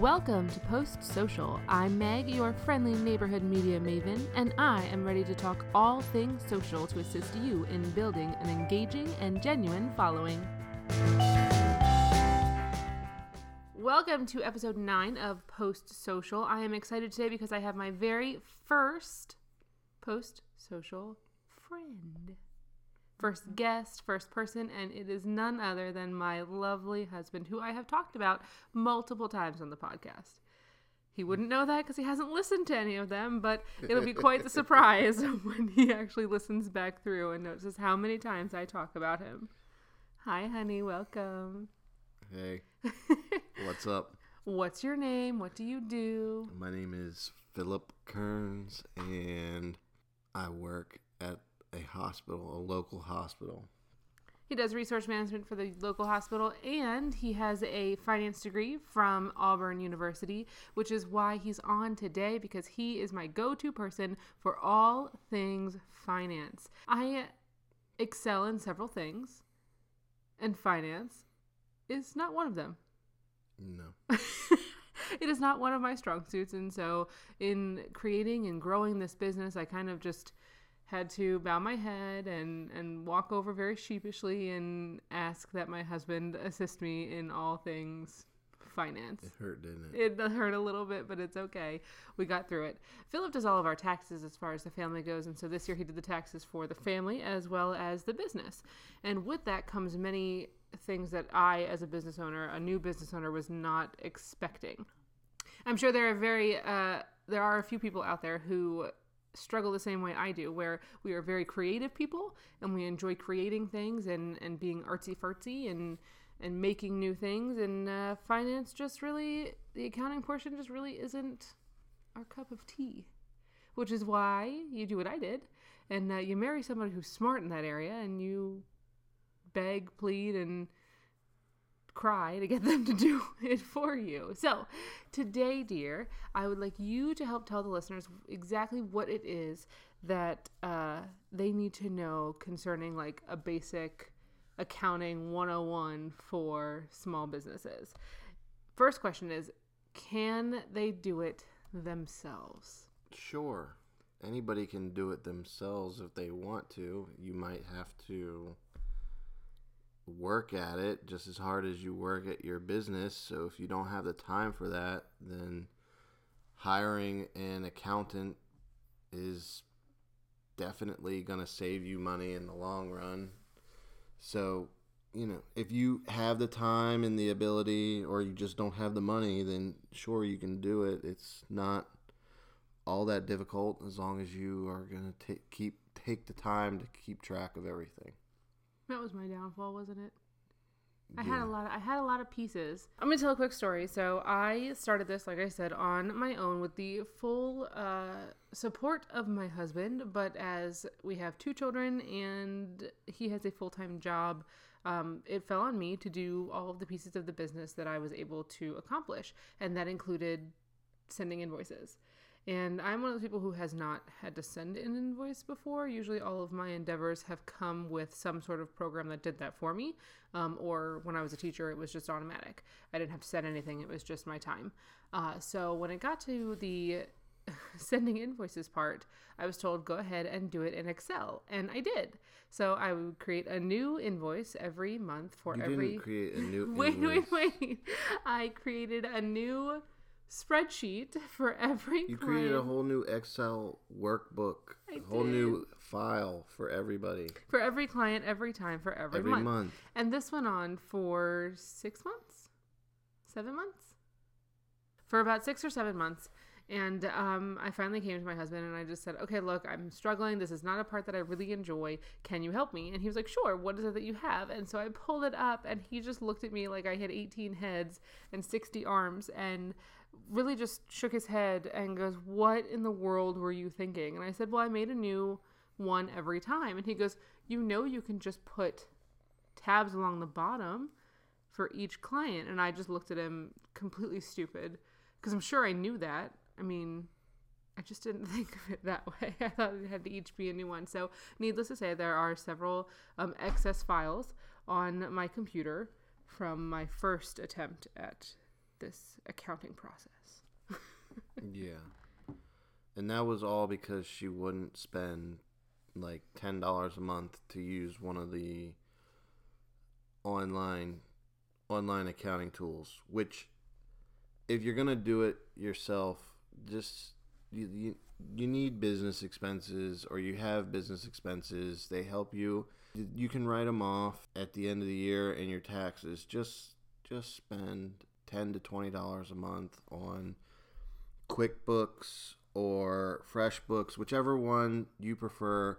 Welcome to Post Social. I'm Meg, your friendly neighborhood media maven, and I am ready to talk all things social to assist you in building an engaging and genuine following. Welcome to episode 9 of Post Social. I am excited today because I have my very first Post Social friend. First guest, first person, and it is none other than my lovely husband, who I have talked about multiple times on the podcast. He wouldn't know that because he hasn't listened to any of them, but it'll be quite the surprise when he actually listens back through and notices how many times I talk about him. Hi, honey. Welcome. Hey, what's up? What's your name? What do you do? My name is Philip Kearns, and I work at a hospital, a local hospital. He does resource management for the local hospital and he has a finance degree from Auburn University, which is why he's on today because he is my go to person for all things finance. I excel in several things, and finance is not one of them. No. it is not one of my strong suits. And so, in creating and growing this business, I kind of just had to bow my head and, and walk over very sheepishly and ask that my husband assist me in all things finance. It hurt, didn't it? It hurt a little bit, but it's okay. We got through it. Philip does all of our taxes as far as the family goes, and so this year he did the taxes for the family as well as the business. And with that comes many things that I, as a business owner, a new business owner, was not expecting. I'm sure there are very uh, there are a few people out there who struggle the same way I do, where we are very creative people and we enjoy creating things and, and being artsy fartsy and and making new things. And uh, finance just really, the accounting portion just really isn't our cup of tea, which is why you do what I did and uh, you marry somebody who's smart in that area and you beg, plead, and cry to get them to do it for you. So, today, dear, I would like you to help tell the listeners exactly what it is that uh, they need to know concerning like a basic accounting 101 for small businesses. First question is can they do it themselves? Sure. Anybody can do it themselves if they want to. You might have to work at it just as hard as you work at your business. So if you don't have the time for that, then hiring an accountant is definitely going to save you money in the long run. So, you know, if you have the time and the ability or you just don't have the money, then sure you can do it. It's not all that difficult as long as you are going to keep take the time to keep track of everything. That was my downfall, wasn't it? I had a lot. Of, I had a lot of pieces. I'm gonna tell a quick story. So I started this, like I said, on my own with the full uh, support of my husband. But as we have two children and he has a full time job, um, it fell on me to do all of the pieces of the business that I was able to accomplish, and that included sending invoices. And I'm one of those people who has not had to send an invoice before. Usually, all of my endeavors have come with some sort of program that did that for me. Um, or when I was a teacher, it was just automatic. I didn't have to send anything, it was just my time. Uh, so when it got to the sending invoices part, I was told go ahead and do it in Excel, and I did. So I would create a new invoice every month for you every. Create a new. wait, wait, wait! I created a new spreadsheet for every you client. created a whole new excel workbook I a whole did. new file for everybody for every client every time for every, every month. month and this went on for six months seven months for about six or seven months and um, I finally came to my husband and I just said, okay, look, I'm struggling. This is not a part that I really enjoy. Can you help me? And he was like, sure. What is it that you have? And so I pulled it up and he just looked at me like I had 18 heads and 60 arms and really just shook his head and goes, what in the world were you thinking? And I said, well, I made a new one every time. And he goes, you know, you can just put tabs along the bottom for each client. And I just looked at him completely stupid because I'm sure I knew that. I mean, I just didn't think of it that way. I thought it had to each be a new one. So, needless to say, there are several um, excess files on my computer from my first attempt at this accounting process. Yeah. And that was all because she wouldn't spend like ten dollars a month to use one of the online online accounting tools. Which, if you're gonna do it yourself, just you, you you need business expenses or you have business expenses. They help you. You can write them off at the end of the year and your taxes. Just just spend ten to twenty dollars a month on QuickBooks or FreshBooks, whichever one you prefer.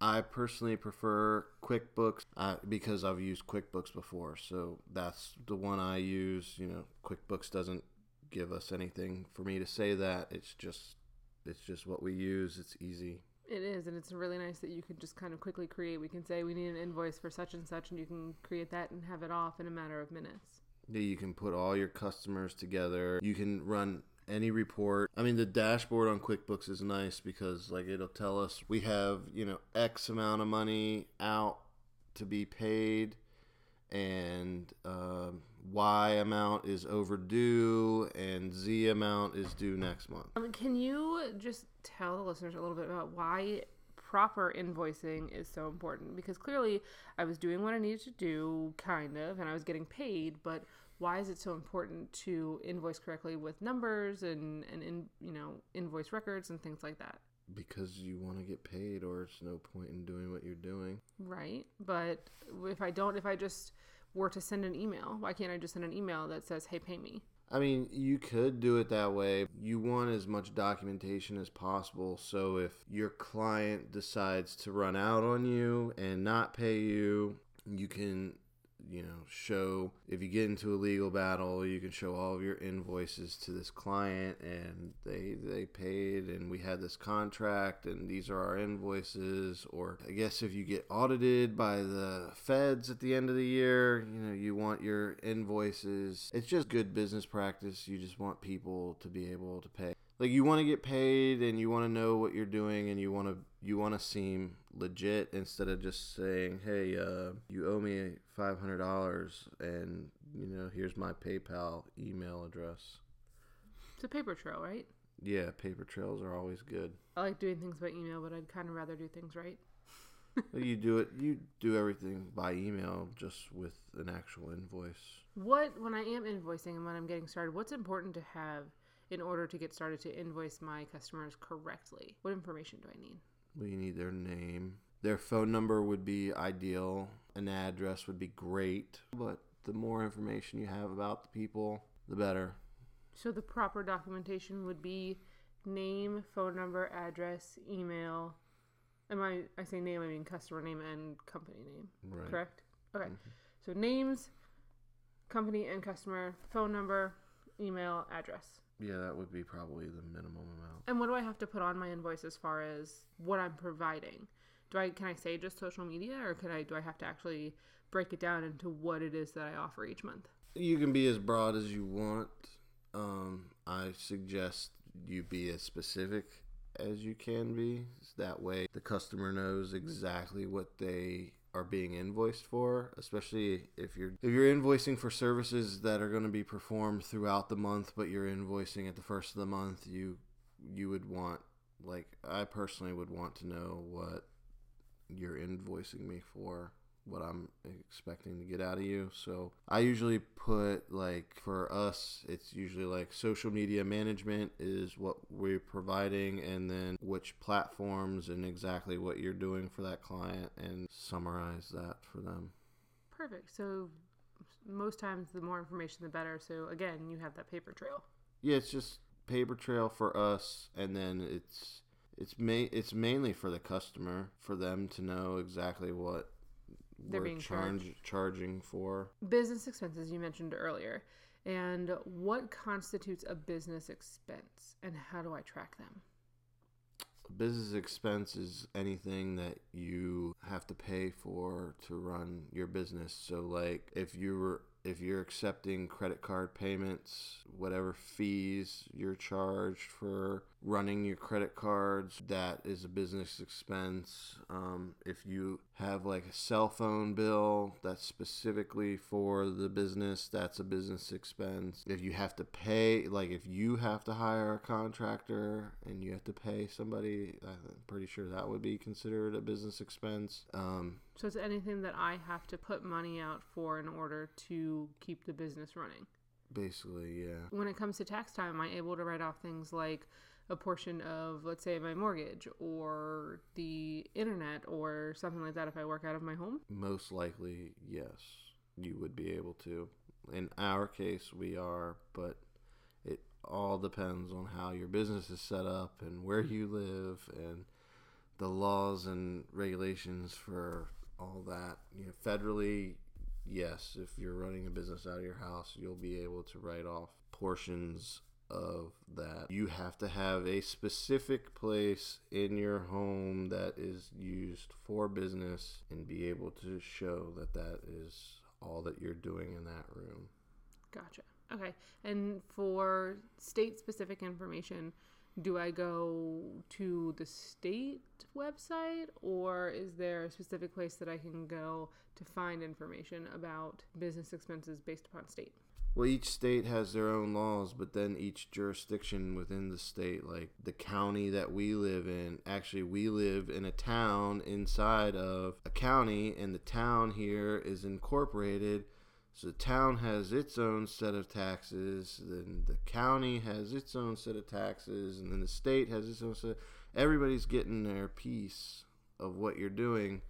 I personally prefer QuickBooks uh, because I've used QuickBooks before, so that's the one I use. You know, QuickBooks doesn't give us anything for me to say that. It's just it's just what we use. It's easy. It is, and it's really nice that you can just kind of quickly create. We can say we need an invoice for such and such, and you can create that and have it off in a matter of minutes. Yeah, you can put all your customers together. You can run any report. I mean, the dashboard on QuickBooks is nice because like it'll tell us we have you know X amount of money out to be paid, and um, Y amount is overdue, and Z amount is due next month. Um, can you just tell the listeners a little bit about why proper invoicing is so important? Because clearly, I was doing what I needed to do, kind of, and I was getting paid, but why is it so important to invoice correctly with numbers and and in, you know invoice records and things like that? Because you want to get paid, or it's no point in doing what you're doing. Right, but if I don't, if I just were to send an email, why can't I just send an email that says, "Hey, pay me"? I mean, you could do it that way. You want as much documentation as possible. So if your client decides to run out on you and not pay you, you can you know show if you get into a legal battle you can show all of your invoices to this client and they they paid and we had this contract and these are our invoices. Or i guess if you get audited by the feds at the end of the year you know you want your invoices. It's just good business practice. You just want people to be able to pay like you want to get paid and you want to know what you're doing and you want to you want to seem legit instead of just saying hey uh, you owe me $500 and you know here's my paypal email address It's a paper trail, right? yeah paper trails are always good I like doing things by email, but I'd kind of rather do things right. You do it you do everything by email just with an actual invoice What, when I am invoicing and when I'm getting started, what's important to have in order to get started to invoice my customers correctly? What information do I need? well you need their name their phone number would be ideal an address would be great but the more information you have about the people the better So the proper documentation would be name, phone number, address, email. Am I I say name, I mean customer name and company name. right Correct? Okay. Mm-hmm. So names, company and customer, phone number, email, address. Yeah, that would be probably the minimum amount. And what do I have to put on my invoice as far as what I'm providing? Do I can I say just social media or can I do I have to actually break it down into what it is that I offer each month? You can be as broad as you want. Um, I suggest you be as specific as you can be. That way, the customer knows exactly what they are being invoiced for. Especially if you're if you're invoicing for services that are going to be performed throughout the month, but you're invoicing at the first of the month, you you would want like I personally would want to know what you're invoicing me for what I'm expecting to get out of you. So I usually put like for us, it's usually like social media management is what we're providing, and then which platforms and exactly what you're doing for that client, and summarize that for them. Perfect. So most times the more information the better. So again, you have that paper trail. Yeah, it's just paper trail for us, and then it's it's ma- it's mainly for the customer for them to know exactly what They're being charge- charged. charging for. Business expenses you mentioned earlier. And what constitutes a business expense and how do I track them? business expense is anything that you have to pay for to run your business so like if you were if you're accepting credit card payments whatever fees you're charged for running your credit cards, that is a business expense. Um, if you have like a cell phone bill that's specifically for the business, that's a business expense. If you have to pay, like if you have to hire a contractor and you have to pay somebody, I'm pretty sure that would be considered a business expense. Um, So it's anything that I have to put money out for in order to keep the business running. basically, yeah. When it comes to tax time, am I able to write off things like a portion of, let's say, my mortgage or the internet or something like that if I work out of my home? Most likely, yes, you would be able to. In our case, we are, but it all depends on how your business is set up and where you live and the laws and regulations for all that. You know, federally, yes, if you're running a business out of your house, you'll be able to write off portions of that. You have to have a specific place in your home that is used for business and be able to show that that is all that you're doing in that room. Gotcha. Okay. And for state specific information, do I go to the state website or is there a specific place that I can go to find information about business expenses based upon state? Well, each state has their own laws, but then each jurisdiction within the state, like the county that we live in, actually, we live in a town inside of a county, and the town here is incorporated. So the town has its own set of taxes, then the county has its own set of taxes, and then the state has its own set. Everybody's getting their piece of what you're doing.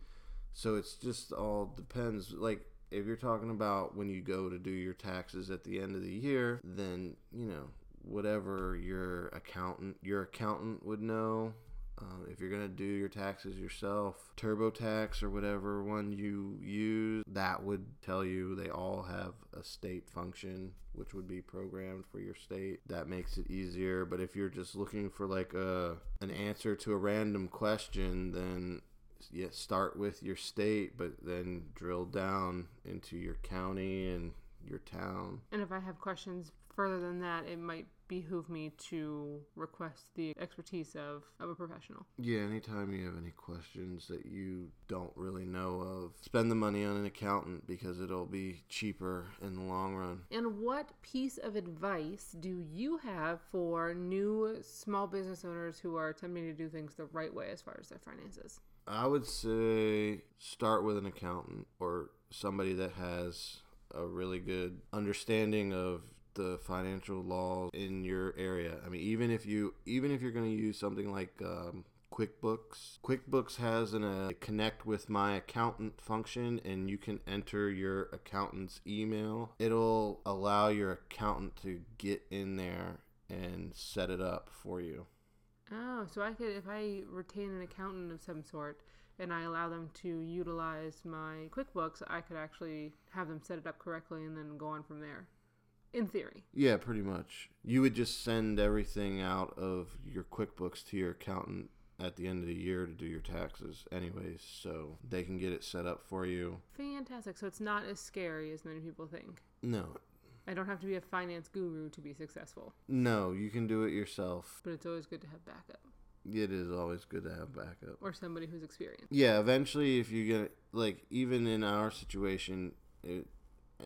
So it's just all depends. Like if you're talking about when you go to do your taxes at the end of the year, then you know whatever your accountant your accountant would know. Uh, if you're gonna do your taxes yourself, TurboTax or whatever one you use, that would tell you they all have a state function, which would be programmed for your state. That makes it easier. But if you're just looking for like a an answer to a random question, then yeah, start with your state, but then drill down into your county and your town. And if I have questions further than that, it might behoove me to request the expertise of, of a professional. Yeah, anytime you have any questions that you don't really know of, spend the money on an accountant because it'll be cheaper in the long run. And what piece of advice do you have for new small business owners who are attempting to do things the right way as far as their finances? I would say start with an accountant or somebody that has a really good understanding of the financial laws in your area. I mean, even if you even if you're going to use something like um, QuickBooks, QuickBooks has an a connect with my accountant function, and you can enter your accountant's email. It'll allow your accountant to get in there and set it up for you. Oh, so I could, if I retain an accountant of some sort and I allow them to utilize my QuickBooks, I could actually have them set it up correctly and then go on from there. In theory. Yeah, pretty much. You would just send everything out of your QuickBooks to your accountant at the end of the year to do your taxes, anyways, so they can get it set up for you. Fantastic. So it's not as scary as many people think. No, I don't have to be a finance guru to be successful, no, you can do it yourself. but it's always good to have backup It is always good to have backup. or somebody who's experienced. Yeah, eventually, if you get like even in our situation, it,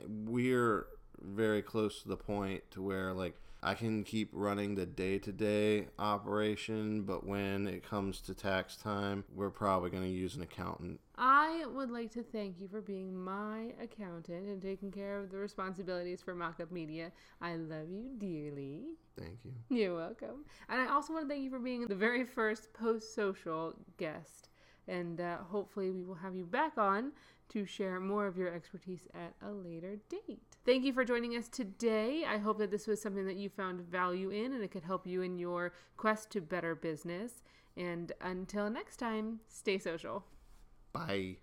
we're very close to the point to where like I can keep running the day to day operation, but when it comes to tax time, we're probably going to use an accountant. I would like to thank you for being my accountant and taking care of the responsibilities for Mokup Media. I love you dearly. Thank you. You're welcome. And I also want to thank you for being the very first post social guest. And uh, hopefully, we will have you back on to share more of your expertise at a later date. Thank you for joining us today. I hope that this was something that you found value in and it could help you in your quest to better business. And until next time, stay social. Bye.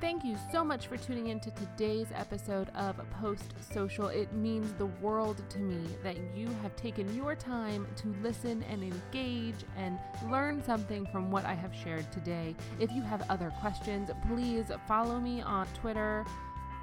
Thank you so much for tuning in to today's episode of Post Social. It means the world to me that you have taken your time to listen and engage and learn something from what I have shared today. If you have other questions, please follow me on Twitter,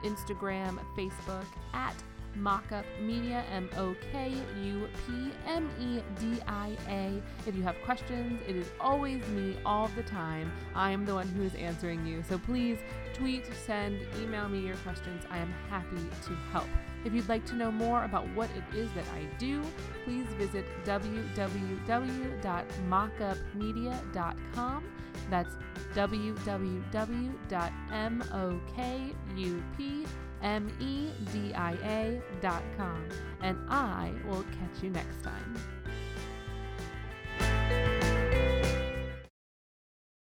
Instagram, Facebook at Mokup Media, M O K U P M E D I A. If you have questions, it is always me all the time. I am the one who is answering you. So please tweet, send, email me your questions. I am happy to help. If you'd like to know more about what it is that I do, please visit www.mokupmedia.com. That's www.mokupmedia.com. And I will catch you next time.